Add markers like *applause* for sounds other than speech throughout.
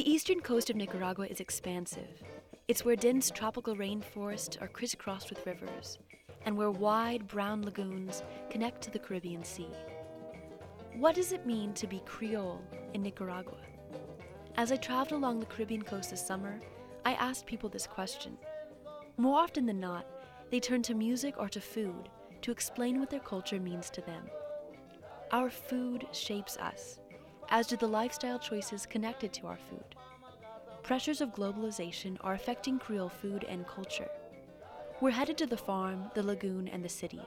The eastern coast of Nicaragua is expansive. It's where dense tropical rainforests are crisscrossed with rivers, and where wide brown lagoons connect to the Caribbean Sea. What does it mean to be Creole in Nicaragua? As I traveled along the Caribbean coast this summer, I asked people this question. More often than not, they turn to music or to food to explain what their culture means to them. Our food shapes us, as do the lifestyle choices connected to our food. Pressures of globalization are affecting Creole food and culture. We're headed to the farm, the lagoon, and the city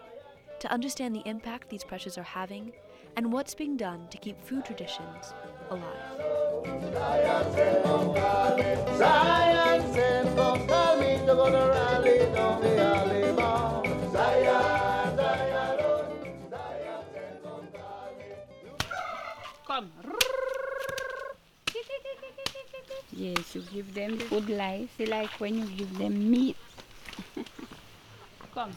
to understand the impact these pressures are having and what's being done to keep food traditions alive. Yes, you give them food life. See, like when you give them meat. Come.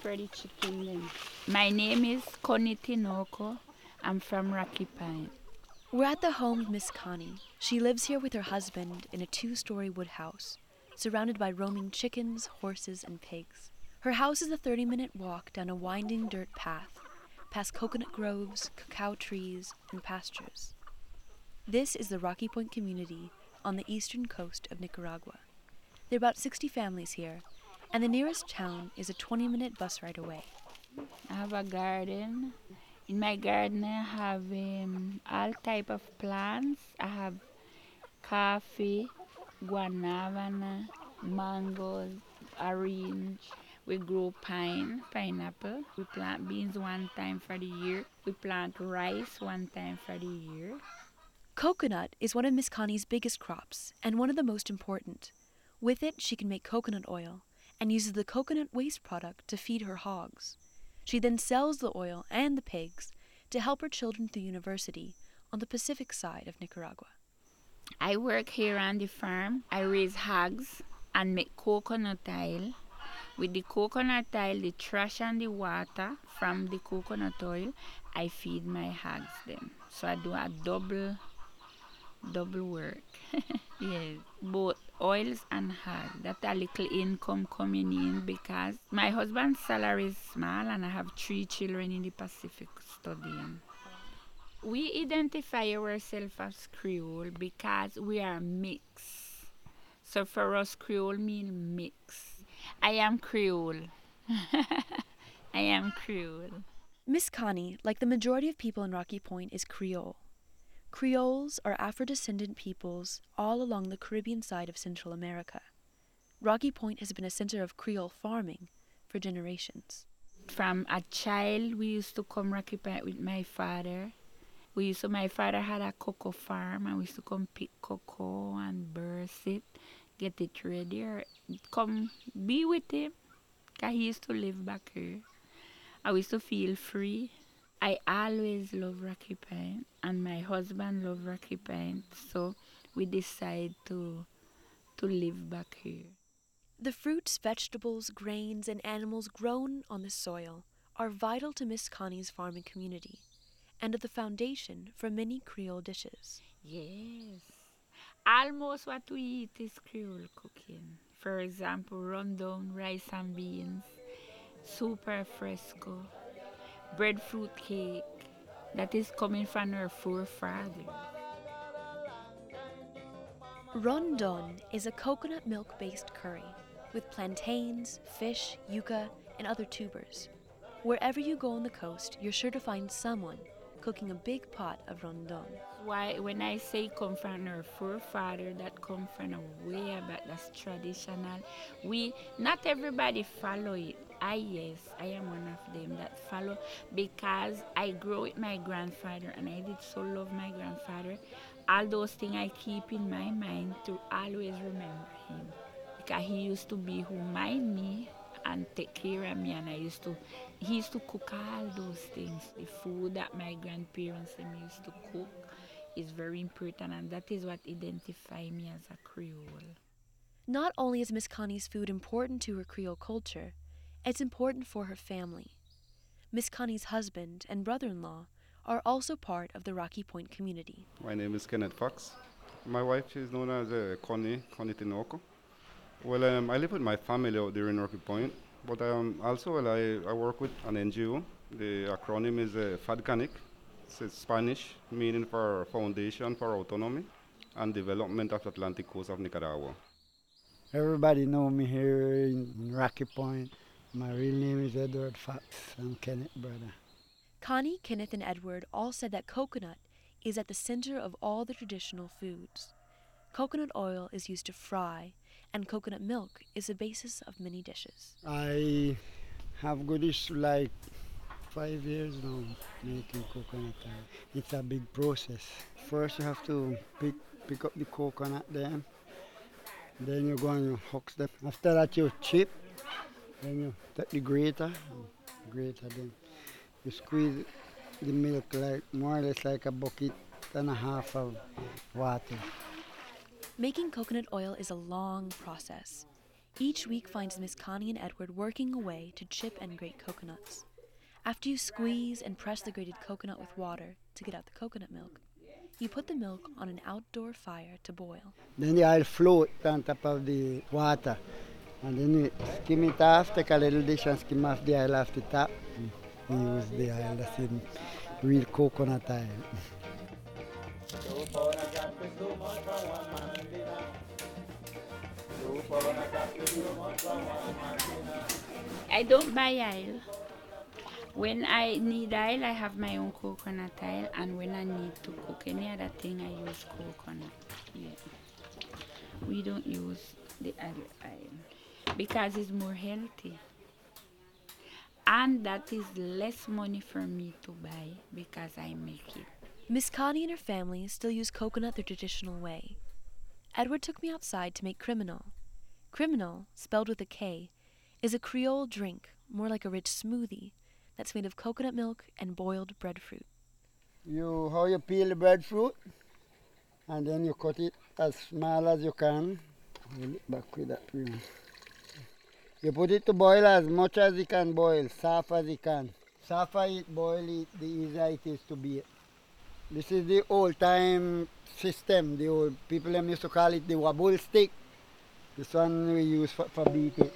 For chicken then. My name is Connie Tinoco. I'm from Rocky Point. We're at the home of Miss Connie. She lives here with her husband in a two story wood house, surrounded by roaming chickens, horses, and pigs. Her house is a 30 minute walk down a winding dirt path, past coconut groves, cacao trees, and pastures. This is the Rocky Point community on the eastern coast of Nicaragua. There are about 60 families here, and the nearest town is a 20 minute bus ride away. I have a garden. In my garden, I have um, all type of plants. I have coffee, guanabana, mangoes, orange. We grow pine, pineapple. We plant beans one time for the year. We plant rice one time for the year. Coconut is one of Miss Connie's biggest crops and one of the most important. With it, she can make coconut oil and uses the coconut waste product to feed her hogs. She then sells the oil and the pigs to help her children through university on the Pacific side of Nicaragua. I work here on the farm. I raise hogs and make coconut oil. With the coconut oil, the trash and the water from the coconut oil, I feed my hogs them. So I do a double double work. *laughs* yes, both oils and hard. That a little income coming in because my husband's salary is small and I have three children in the Pacific studying. We identify ourselves as Creole because we are mixed. So for us, Creole means mix. I am Creole. *laughs* I am Creole. Miss Connie, like the majority of people in Rocky Point, is Creole. Creoles are Afro descendant peoples all along the Caribbean side of Central America. Rocky Point has been a center of Creole farming for generations. From a child, we used to come Rocky Point with my father. We used to, my father had a cocoa farm and we used to come pick cocoa and burst it, get it ready, or come be with him. Cause he used to live back here. I used to feel free. I always love Rocky and my husband love Rocky Point, so we decide to to live back here. The fruits, vegetables, grains, and animals grown on the soil are vital to Miss Connie's farming community and are the foundation for many Creole dishes. Yes. Almost what we eat is Creole cooking. For example, rundown rice and beans, super fresco, breadfruit cake that is coming from our forefathers. Rondon is a coconut milk based curry with plantains, fish, yuca, and other tubers. Wherever you go on the coast, you're sure to find someone cooking a big pot of rondon. Why, when I say come from our forefather, that come from a way back, that's traditional. We, not everybody follow it. I, yes, I am one of them that follow because I grew with my grandfather and I did so love my grandfather. All those things I keep in my mind to always remember him. Because he used to be who mind me and take care of me and I used to he used to cook all those things. The food that my grandparents and me used to cook is very important and that is what identify me as a Creole. Not only is Miss Connie's food important to her Creole culture, it's important for her family. Miss Connie's husband and brother in law are also part of the Rocky Point community. My name is Kenneth Fox. My wife is known as uh, Connie, Connie Tinoco. Well, um, I live with my family out there in Rocky Point, but um, also well, I, I work with an NGO. The acronym is uh, FADCANIC. It's Spanish, meaning for Foundation for Autonomy and Development of the Atlantic Coast of Nicaragua. Everybody know me here in Rocky Point. My real name is Edward Fox. I'm Kenneth's brother. Connie, Kenneth, and Edward all said that coconut is at the center of all the traditional foods. Coconut oil is used to fry, and coconut milk is the basis of many dishes. I have goodish like five years now making coconut oil. It's a big process. First you have to pick, pick up the coconut then. Then you go and you hooks them. After that you chip. Then you take the grater. Grater then. You squeeze the milk like more or less like a bucket and a half of water. Making coconut oil is a long process. Each week finds Miss Connie and Edward working away to chip and grate coconuts. After you squeeze and press the grated coconut with water to get out the coconut milk, you put the milk on an outdoor fire to boil. Then the oil float on top of the water. And then you skim it off, take a little dish and skim off the oil mm. off the top. And use the oil that's in real coconut oil. I don't buy oil. When I need oil, I have my own coconut oil, and when I need to cook any other thing, I use coconut. Yeah. We don't use the other oil because it's more healthy. And that is less money for me to buy because I make it. Miss Connie and her family still use coconut the traditional way. Edward took me outside to make criminal. Criminal, spelled with a K, is a Creole drink, more like a rich smoothie, that's made of coconut milk and boiled breadfruit. You how you peel the breadfruit and then you cut it as small as you can. Back with that cream. You put it to boil as much as it can boil, soft as it can. Softer it boil it, the easier it is to beat. This is the old time system. The old people them used to call it the wabul stick. This one we use for, for beat it.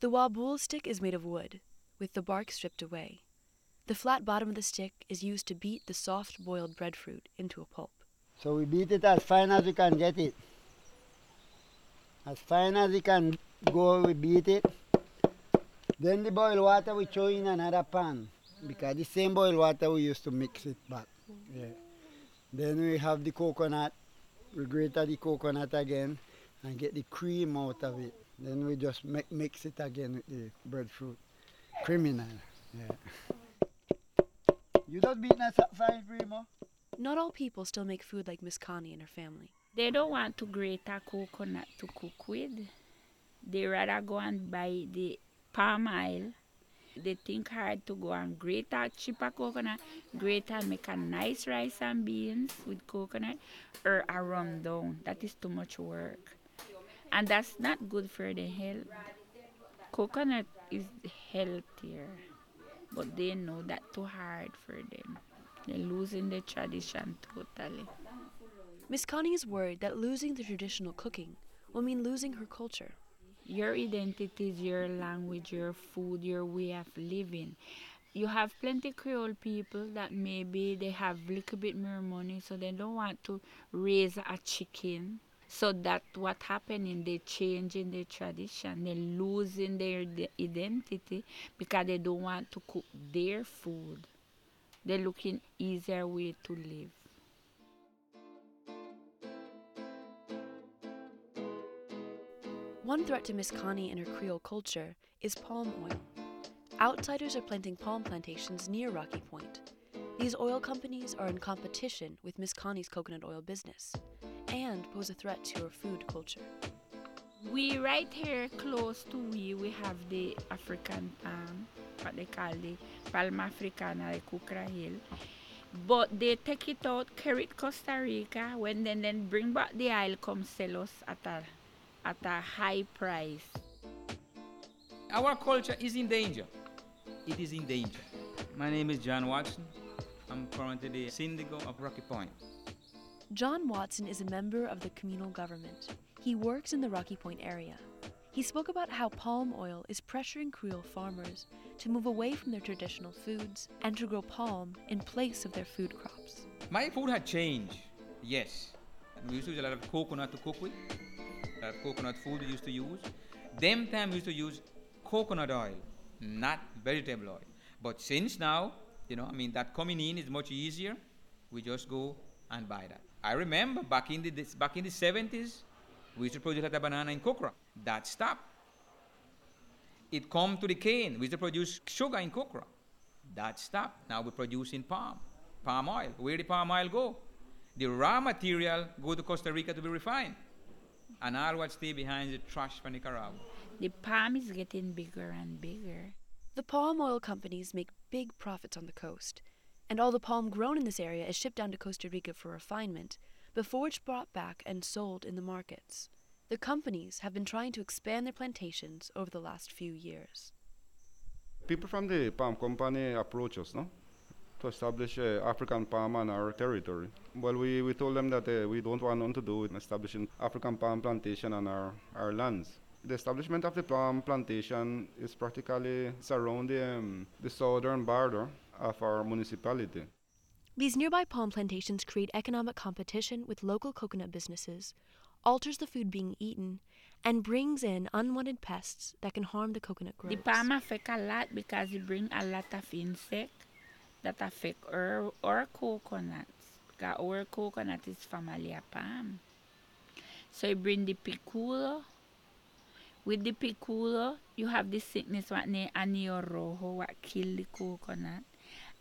The wabul stick is made of wood, with the bark stripped away. The flat bottom of the stick is used to beat the soft boiled breadfruit into a pulp. So we beat it as fine as we can get it. As fine as we can go, we beat it. Then the boiled water we throw in another pan because the same boiled water we used to mix it back. Yeah. Then we have the coconut. We grate the coconut again and get the cream out of it. Then we just mi- mix it again with the breadfruit. Criminal. Yeah. You don't beat that fine, Primo? Not all people still make food like Miss Connie and her family. They don't want to grate a coconut to cook with. They rather go and buy the palm oil. They think hard to go and grate a cheaper coconut, grate and make a nice rice and beans with coconut or a rundown. That is too much work. And that's not good for the health. Coconut is healthier, but they know that too hard for them. They're losing the tradition totally. Miss Connie is worried that losing the traditional cooking will mean losing her culture. Your identity is your language, your food, your way of living. You have plenty Creole people that maybe they have little bit more money, so they don't want to raise a chicken. So that what happening, they changing their tradition, they losing their identity because they don't want to cook their food. They're looking easier way to live. One threat to Miss Connie and her Creole culture is palm oil. Outsiders are planting palm plantations near Rocky Point. These oil companies are in competition with Miss Connie's coconut oil business and pose a threat to her food culture. We right here close to we we have the African palm, what they call the Palma Africana, like Kukra Hill. But they take it out, carry it Costa Rica, when then then bring back the oil, come sell us at a at a high price. Our culture is in danger. It is in danger. My name is John Watson. I'm currently the syndico of Rocky Point. John Watson is a member of the communal government. He works in the Rocky Point area. He spoke about how palm oil is pressuring Creole farmers to move away from their traditional foods and to grow palm in place of their food crops. My food had changed, yes. And we used to use a lot of coconut to cook with, of coconut food we used to use. Them time we used to use coconut oil, not vegetable oil. But since now, you know, I mean, that coming in is much easier. We just go and buy that. I remember back in the back in the 70s, we used to produce a banana in Kukra. That stopped. It come to the cane. We used to produce sugar in Kukra. That stopped. Now we produce in palm, palm oil. Where the palm oil go? The raw material go to Costa Rica to be refined, and all what stay behind is the trash from Nicaragua. The palm is getting bigger and bigger. The palm oil companies make big profits on the coast, and all the palm grown in this area is shipped down to Costa Rica for refinement before it's brought back and sold in the markets. The companies have been trying to expand their plantations over the last few years. People from the palm company approach us, no? To establish uh, African palm on our territory. Well, we, we told them that uh, we don't want nothing to do with establishing African palm plantation on our, our lands. The establishment of the palm plantation is practically surrounding um, the southern border of our municipality. These nearby palm plantations create economic competition with local coconut businesses, alters the food being eaten, and brings in unwanted pests that can harm the coconut growers. The palm affect a lot because it bring a lot of insect that affect our, our coconuts. Because our coconut is family of palm. So you bring the piculo. With the piculo, you have the sickness what name anillo rojo what kill the coconut.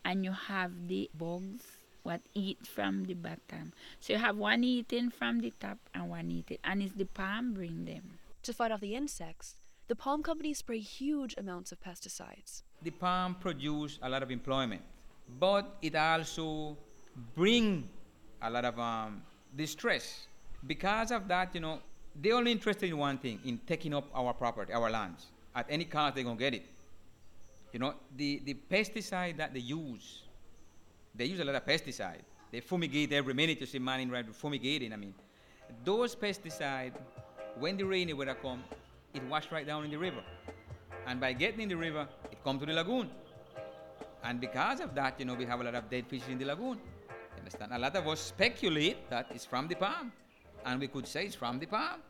And you have the bugs what eat from the bottom. So you have one eating from the top and one eating. And it's the palm bring them. To fight off the insects, the palm companies spray huge amounts of pesticides. The palm produce a lot of employment, but it also bring a lot of um, distress. Because of that, you know, they're only interested in one thing, in taking up our property, our lands. At any cost, they're gonna get it. You know, the, the pesticide that they use, they use a lot of pesticide. They fumigate every minute. You see man in right fumigating. I mean, those pesticide, when the rainy weather come, it wash right down in the river. And by getting in the river, it come to the lagoon. And because of that, you know, we have a lot of dead fish in the lagoon. You understand? A lot of us speculate that it's from the palm. And we could say it's from the palm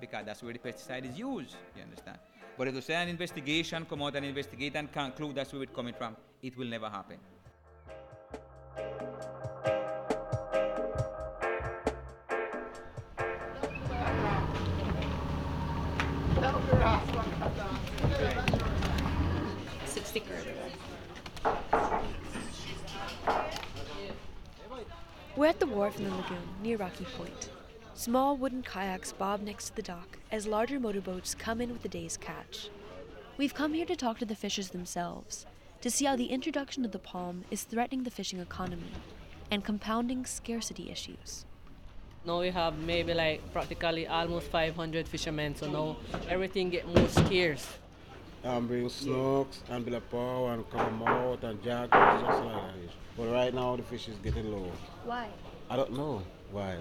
because that's where the pesticide is used. You understand? But if you say an investigation, come out and investigate and conclude that's where it's coming from, it will never happen. We're at the wharf in the lagoon near Rocky Point. Small wooden kayaks bob next to the dock as larger motorboats come in with the day's catch. We've come here to talk to the fishers themselves, to see how the introduction of the palm is threatening the fishing economy and compounding scarcity issues. Now we have maybe like practically almost 500 fishermen, so now everything get more scarce. And bring snooks and billapow and calamount and jackals just like that. But right now the fish is getting low. Why? I don't know why.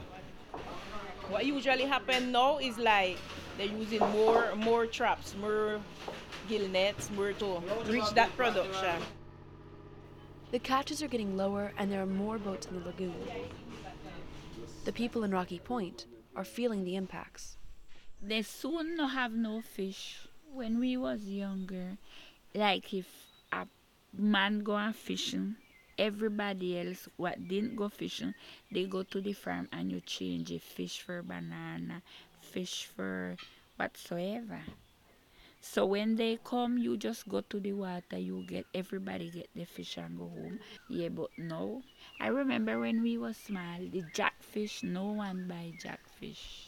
What usually happen now is like they're using more more traps, more gill nets, more to reach that production. The catches are getting lower and there are more boats in the lagoon. The people in Rocky Point are feeling the impacts. they soon no have no fish. When we was younger, like if a man go fishing, everybody else what didn't go fishing, they go to the farm and you change fish for banana, fish for whatsoever. So when they come, you just go to the water, you get everybody get the fish and go home. Yeah, but no. I remember when we was small, the jackfish, no one buy jackfish.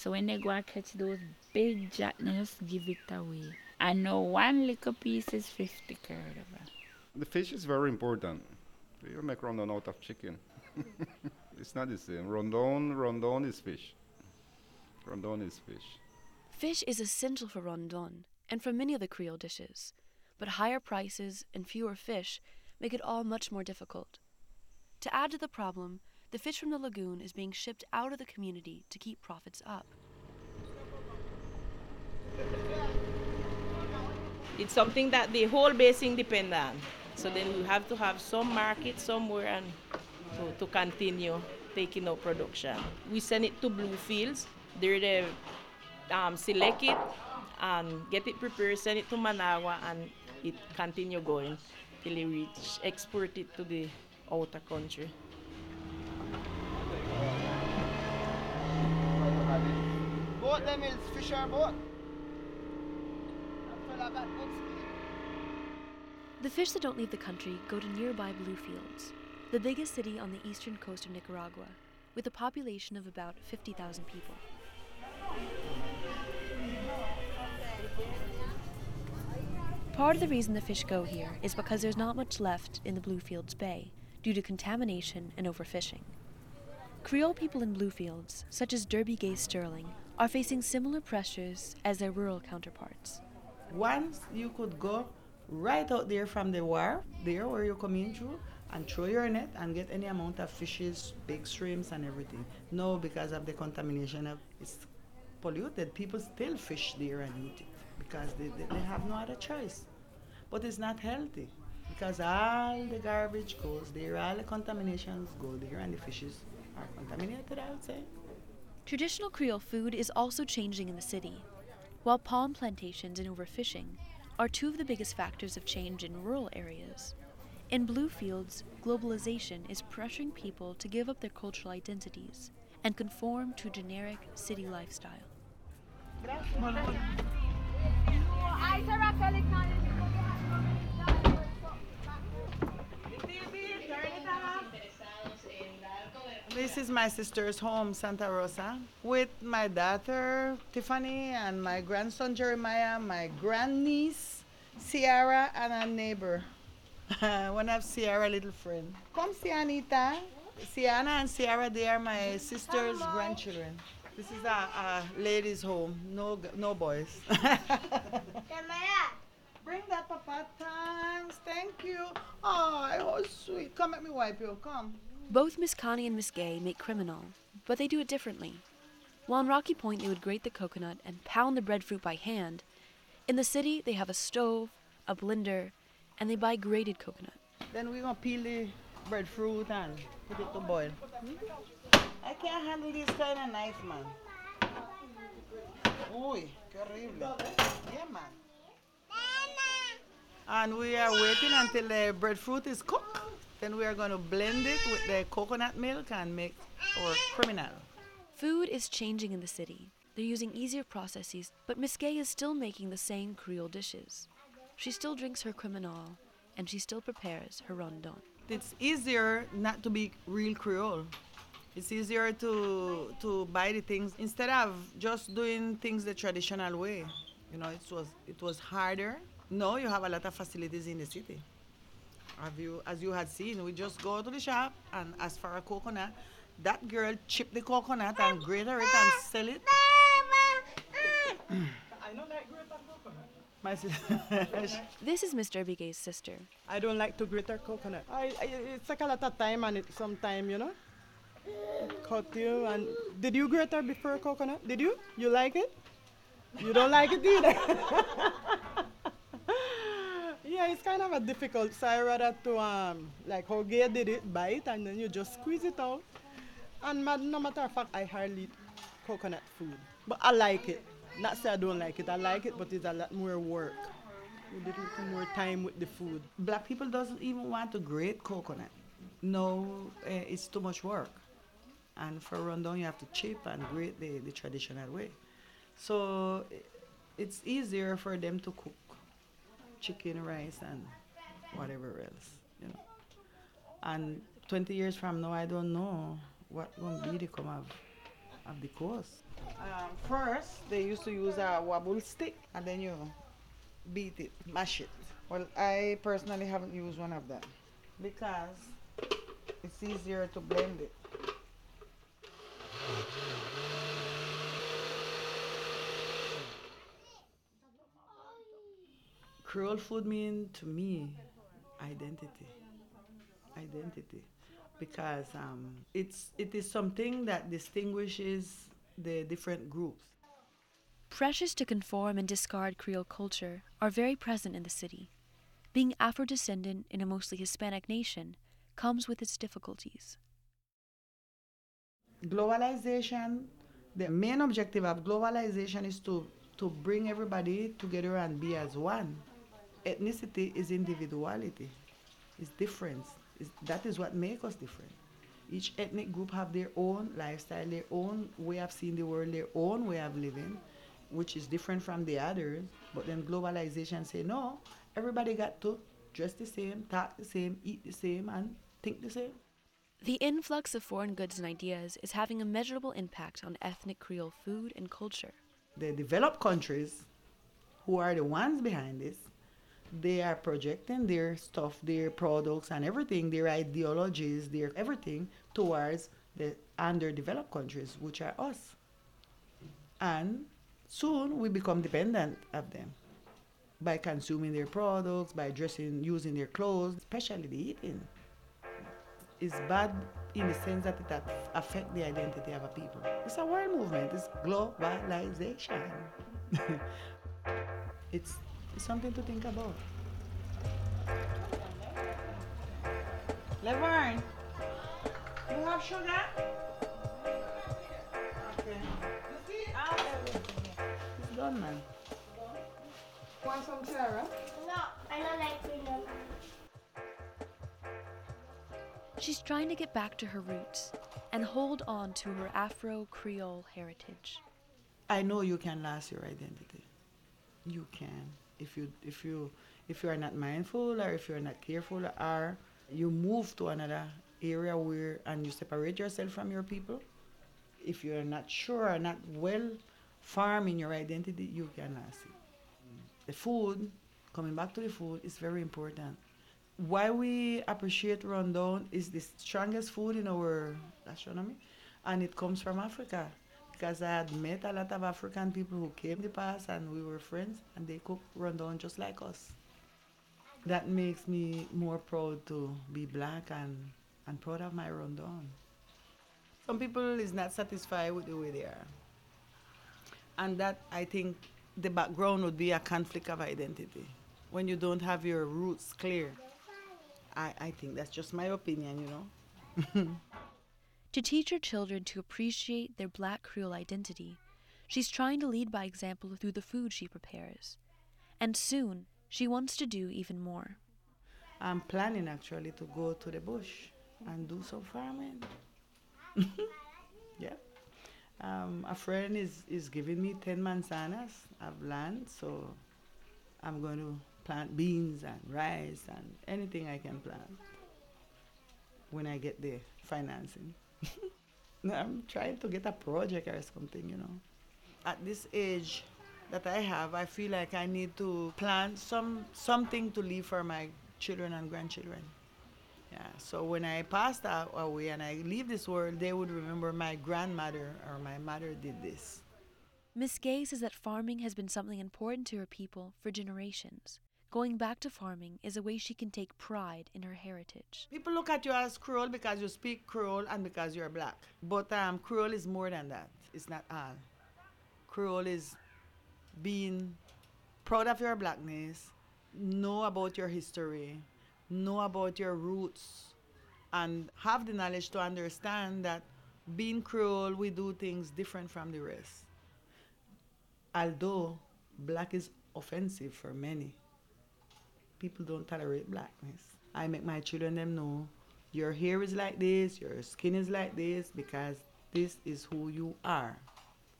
So when they go and catch those big jack, they just give it away. I know one little piece is 50 curve. The fish is very important. You make rondon out of chicken. *laughs* it's not the same. Rondon, rondon is fish. Rondon is fish. Fish is essential for rondon and for many of the Creole dishes, but higher prices and fewer fish make it all much more difficult. To add to the problem, the fish from the lagoon is being shipped out of the community to keep profits up. It's something that the whole basin depend on. So then we have to have some market somewhere and to, to continue taking out production. We send it to Bluefields. There They're the um, select it and get it prepared, send it to Managua, and it continue going till it reach export it to the outer country. The fish that don't leave the country go to nearby Bluefields, the biggest city on the eastern coast of Nicaragua, with a population of about 50,000 people. Part of the reason the fish go here is because there's not much left in the Bluefields Bay due to contamination and overfishing. Creole people in Bluefields, such as Derby Gay Sterling, are facing similar pressures as their rural counterparts. Once you could go right out there from the wharf, there where you're coming through, and throw your net and get any amount of fishes, big shrimps, and everything. No, because of the contamination of it's polluted. People still fish there and eat it because they, they, they have no other choice. But it's not healthy because all the garbage goes there, all the contaminations go there, and the fishes are contaminated. I would say. Traditional Creole food is also changing in the city. While palm plantations and overfishing are two of the biggest factors of change in rural areas, in Bluefields, globalization is pressuring people to give up their cultural identities and conform to generic city lifestyle. This is my sister's home, Santa Rosa, with my daughter Tiffany and my grandson Jeremiah, my grandniece Sierra, and a neighbor. One of Sierra little friend. Come see Anita. Sienna and Sierra, they are my sister's grandchildren. This is a, a ladies' home, no g- no boys. *laughs* Bring that, Papa. Thanks. Thank you. Oh, it was sweet. Come let me wipe you. Come. Both Miss Connie and Miss Gay make criminal, but they do it differently. While in Rocky Point they would grate the coconut and pound the breadfruit by hand, in the city they have a stove, a blender, and they buy grated coconut. Then we're gonna peel the breadfruit and put it to boil. Hmm? I can't handle this kind of knife, man. Uy, qué horrible. Yeah, man. And we are waiting until the breadfruit is cooked. Then we are going to blend it with the coconut milk and make our criminal. Food is changing in the city. They're using easier processes, but Miss Gay is still making the same Creole dishes. She still drinks her criminal, and she still prepares her rondon. It's easier not to be real Creole. It's easier to to buy the things instead of just doing things the traditional way. You know, it was it was harder. No, you have a lot of facilities in the city. Have you, as you had seen, we just go to the shop and ask for a coconut. That girl chip the coconut and grate it and sell it. *coughs* I don't like grate coconut. My sister. *laughs* This is Mr. Derby Gay's sister. I don't like to grate coconut. I, I it's like a lot of time and it some time, you know. Cut you and did you grate her before coconut? Did you? You like it? You don't like it either. *laughs* yeah, it's kind of a difficult. So I rather to um like how Gay did it, bite and then you just squeeze it out. And no matter of fact, I hardly eat coconut food, but I like it. Not say I don't like it. I like it, but it's a lot more work. A little more time with the food. Black people doesn't even want to grate coconut. No, eh, it's too much work. And for rundown, you have to chip and grate the, the traditional way. So it's easier for them to cook chicken, rice, and whatever else, you know. And 20 years from now, I don't know what will be the come of, of the course. Um, first, they used to use a wobble stick, and then you beat it, mash it. Well, I personally haven't used one of them because it's easier to blend it. Creole food mean to me identity. Identity. because um, it's it is something that distinguishes the different groups. Pressures to conform and discard Creole culture are very present in the city. Being Afro descendant in a mostly Hispanic nation comes with its difficulties. Globalization, the main objective of globalization is to, to bring everybody together and be as one. Ethnicity is individuality, it's difference. It's, that is what makes us different. Each ethnic group have their own lifestyle, their own way of seeing the world, their own way of living, which is different from the others. But then globalization say no, everybody got to dress the same, talk the same, eat the same, and think the same. The influx of foreign goods and ideas is having a measurable impact on ethnic Creole food and culture. The developed countries, who are the ones behind this, they are projecting their stuff, their products, and everything, their ideologies, their everything towards the underdeveloped countries, which are us. And soon we become dependent of them by consuming their products, by dressing, using their clothes, especially the eating. It's bad in the sense that it affects the identity of a people. It's a world movement. It's globalization. *laughs* it's, it's something to think about. Laverne, you have sugar? Okay. You see? I'll It's done, man. Want some, Sarah? No, I don't like granola. She's trying to get back to her roots and hold on to her Afro Creole heritage. I know you can lose your identity. You can. If you if you if you are not mindful or if you are not careful or you move to another area where and you separate yourself from your people, if you're not sure or not well formed in your identity, you can lose it. The food, coming back to the food, is very important why we appreciate rundown is the strongest food in our gastronomy, and it comes from Africa. Because I had met a lot of African people who came in the past and we were friends, and they cook rundown just like us. That makes me more proud to be black and, and proud of my rundown. Some people is not satisfied with the way they are. And that, I think, the background would be a conflict of identity. When you don't have your roots clear, I, I think that's just my opinion, you know. *laughs* to teach her children to appreciate their black Creole identity, she's trying to lead by example through the food she prepares. And soon, she wants to do even more. I'm planning actually to go to the bush and do some farming. *laughs* yeah. Um, a friend is, is giving me 10 manzanas of land, so I'm going to plant beans and rice and anything I can plant when I get the financing. I'm trying to get a project or something, you know. At this age that I have, I feel like I need to plan some something to leave for my children and grandchildren. Yeah. So when I pass away and I leave this world, they would remember my grandmother or my mother did this. Miss Gay says that farming has been something important to her people for generations. Going back to farming is a way she can take pride in her heritage. People look at you as Creole because you speak Creole and because you're black. But um, Creole is more than that. It's not all. Creole is being proud of your blackness, know about your history, know about your roots, and have the knowledge to understand that being Creole, we do things different from the rest. Although black is offensive for many, people don't tolerate blackness. I make my children them know your hair is like this, your skin is like this, because this is who you are.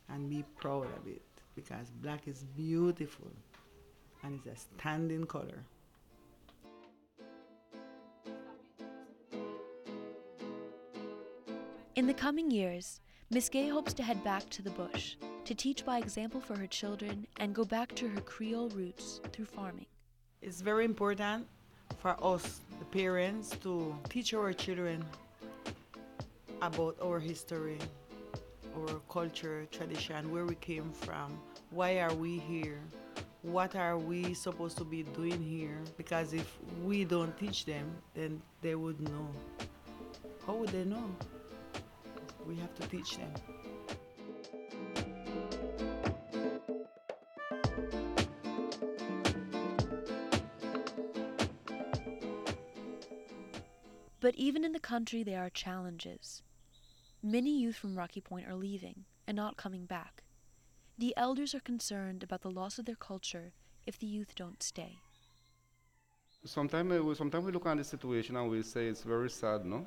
And be proud of it. Because black is beautiful and it's a standing color. In the coming years, Miss Gay hopes to head back to the bush, to teach by example for her children and go back to her Creole roots through farming. It's very important for us, the parents, to teach our children about our history, our culture, tradition, where we came from, why are we here, what are we supposed to be doing here? Because if we don't teach them, then they would know. How would they know? We have to teach them. But even in the country, there are challenges. Many youth from Rocky Point are leaving and not coming back. The elders are concerned about the loss of their culture if the youth don't stay. Sometimes we, sometime we look at the situation and we say it's very sad, no?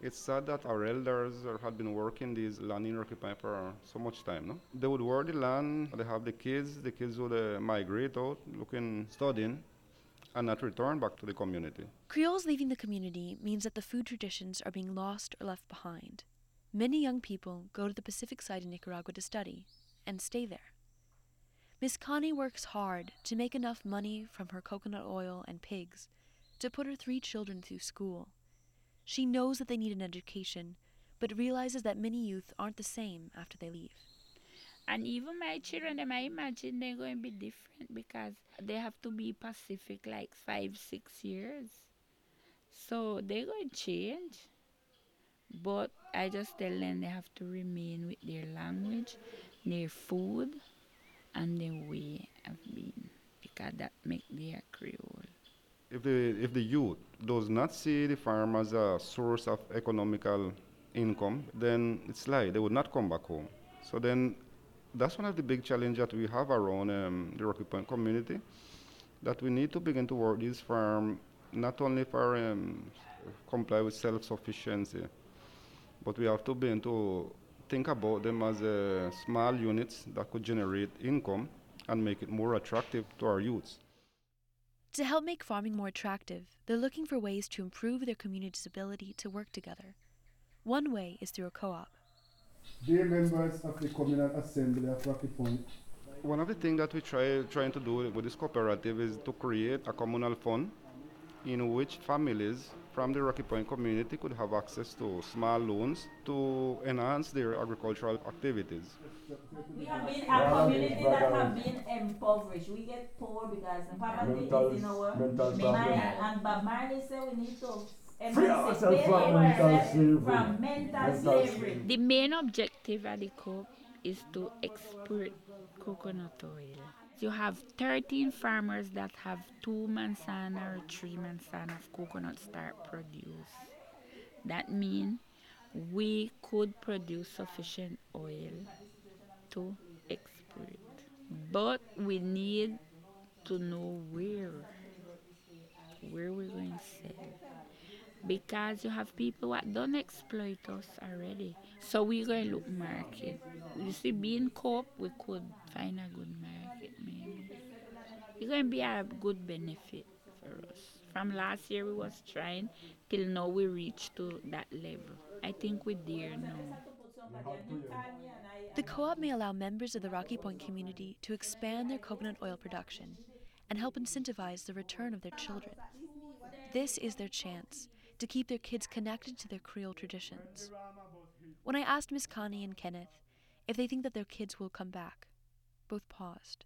It's sad that our elders had been working this land in Rocky Point for so much time, no? They would work the land, they have the kids, the kids would uh, migrate out, looking, studying, and not return back to the community. Creoles leaving the community means that the food traditions are being lost or left behind. Many young people go to the Pacific side in Nicaragua to study and stay there. Miss Connie works hard to make enough money from her coconut oil and pigs to put her three children through school. She knows that they need an education, but realizes that many youth aren't the same after they leave. And even my children, I imagine they're going to be different because they have to be Pacific like five, six years. So they're going to change. But I just tell them they have to remain with their language, their food, and their way of being because that make their Creole. If the, if the youth does not see the farm as a source of economical income, then it's like they would not come back home. So then that's one of the big challenges that we have around um, the Rocky Point community, that we need to begin to work this farm not only for um, comply with self-sufficiency, but we have to begin to think about them as uh, small units that could generate income and make it more attractive to our youths. To help make farming more attractive, they're looking for ways to improve their community's ability to work together. One way is through a co op. Dear members of the Communal Assembly of Rocky Point, One of the things that we try trying to do with this cooperative is to create a communal fund in which families from the Rocky Point community could have access to small loans to enhance their agricultural activities. We have been a community that have been impoverished. We get poor because poverty Mental- is in our mental mind. And Bob Marley said we need to Free ourselves from mental slavery. Mental Mental slavery. The main objective of the COP is to export coconut oil. You have 13 farmers that have two manzana or three manzana of coconut start produce. That means we could produce sufficient oil to export. But we need to know where, where we're going to sell because you have people that don't exploit us already. So we're going to look market. You see, being coop, we could find a good market maybe. It's going to be a good benefit for us. From last year we was trying till now we reached to that level. I think we're there now. The co op may allow members of the Rocky Point community to expand their coconut oil production and help incentivize the return of their children. This is their chance to keep their kids connected to their Creole traditions. When I asked Miss Connie and Kenneth if they think that their kids will come back, both paused.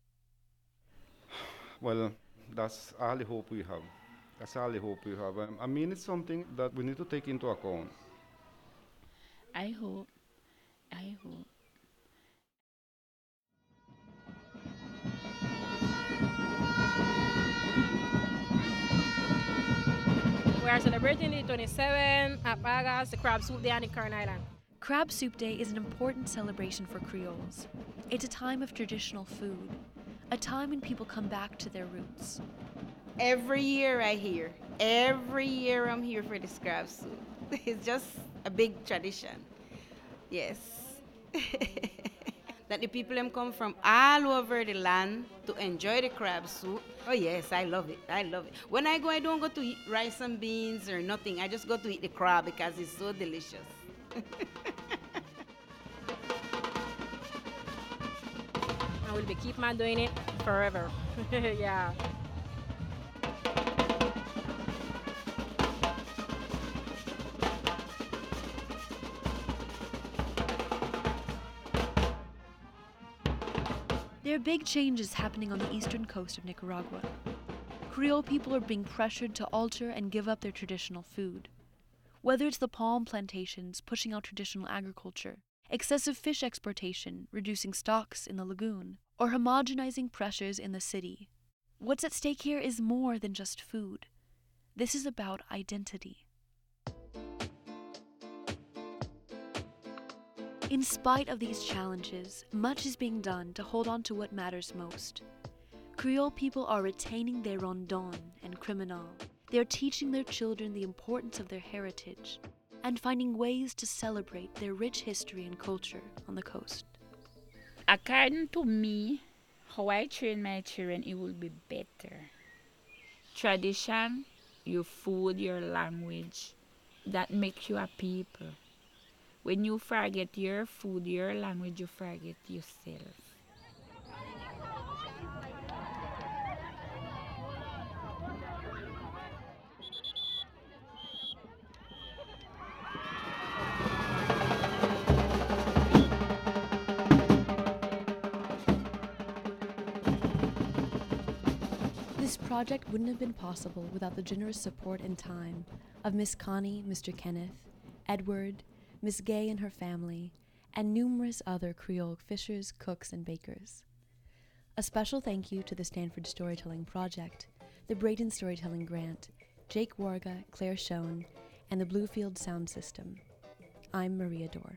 Well, that's all the hope we have. That's all the hope we have. I mean, it's something that we need to take into account. I hope. I hope. Are celebrating the 27th of August, the Crab Soup Day on the Corn Island. Crab Soup Day is an important celebration for Creoles. It's a time of traditional food, a time when people come back to their roots. Every year I hear. Every year I'm here for the crab soup. *laughs* It's just a big tradition. Yes. *laughs* that the people them come from all over the land to enjoy the crab soup. Oh yes, I love it. I love it. When I go, I don't go to eat rice and beans or nothing. I just go to eat the crab because it's so delicious. And we'll be keep on doing it forever. *laughs* yeah. There are big changes happening on the eastern coast of Nicaragua. Creole people are being pressured to alter and give up their traditional food. Whether it's the palm plantations pushing out traditional agriculture, excessive fish exportation reducing stocks in the lagoon, or homogenizing pressures in the city, what's at stake here is more than just food. This is about identity. In spite of these challenges, much is being done to hold on to what matters most. Creole people are retaining their rondon and criminal. They're teaching their children the importance of their heritage and finding ways to celebrate their rich history and culture on the coast. According to me, how I train my children, it will be better. Tradition, your food, your language, that makes you a people. When you forget your food, your language, you forget yourself. This project wouldn't have been possible without the generous support and time of Miss Connie, Mr. Kenneth, Edward, Miss Gay and her family, and numerous other Creole fishers, cooks, and bakers. A special thank you to the Stanford Storytelling Project, the Brayton Storytelling Grant, Jake Warga, Claire Schoen, and the Bluefields Sound System. I'm Maria Dorr.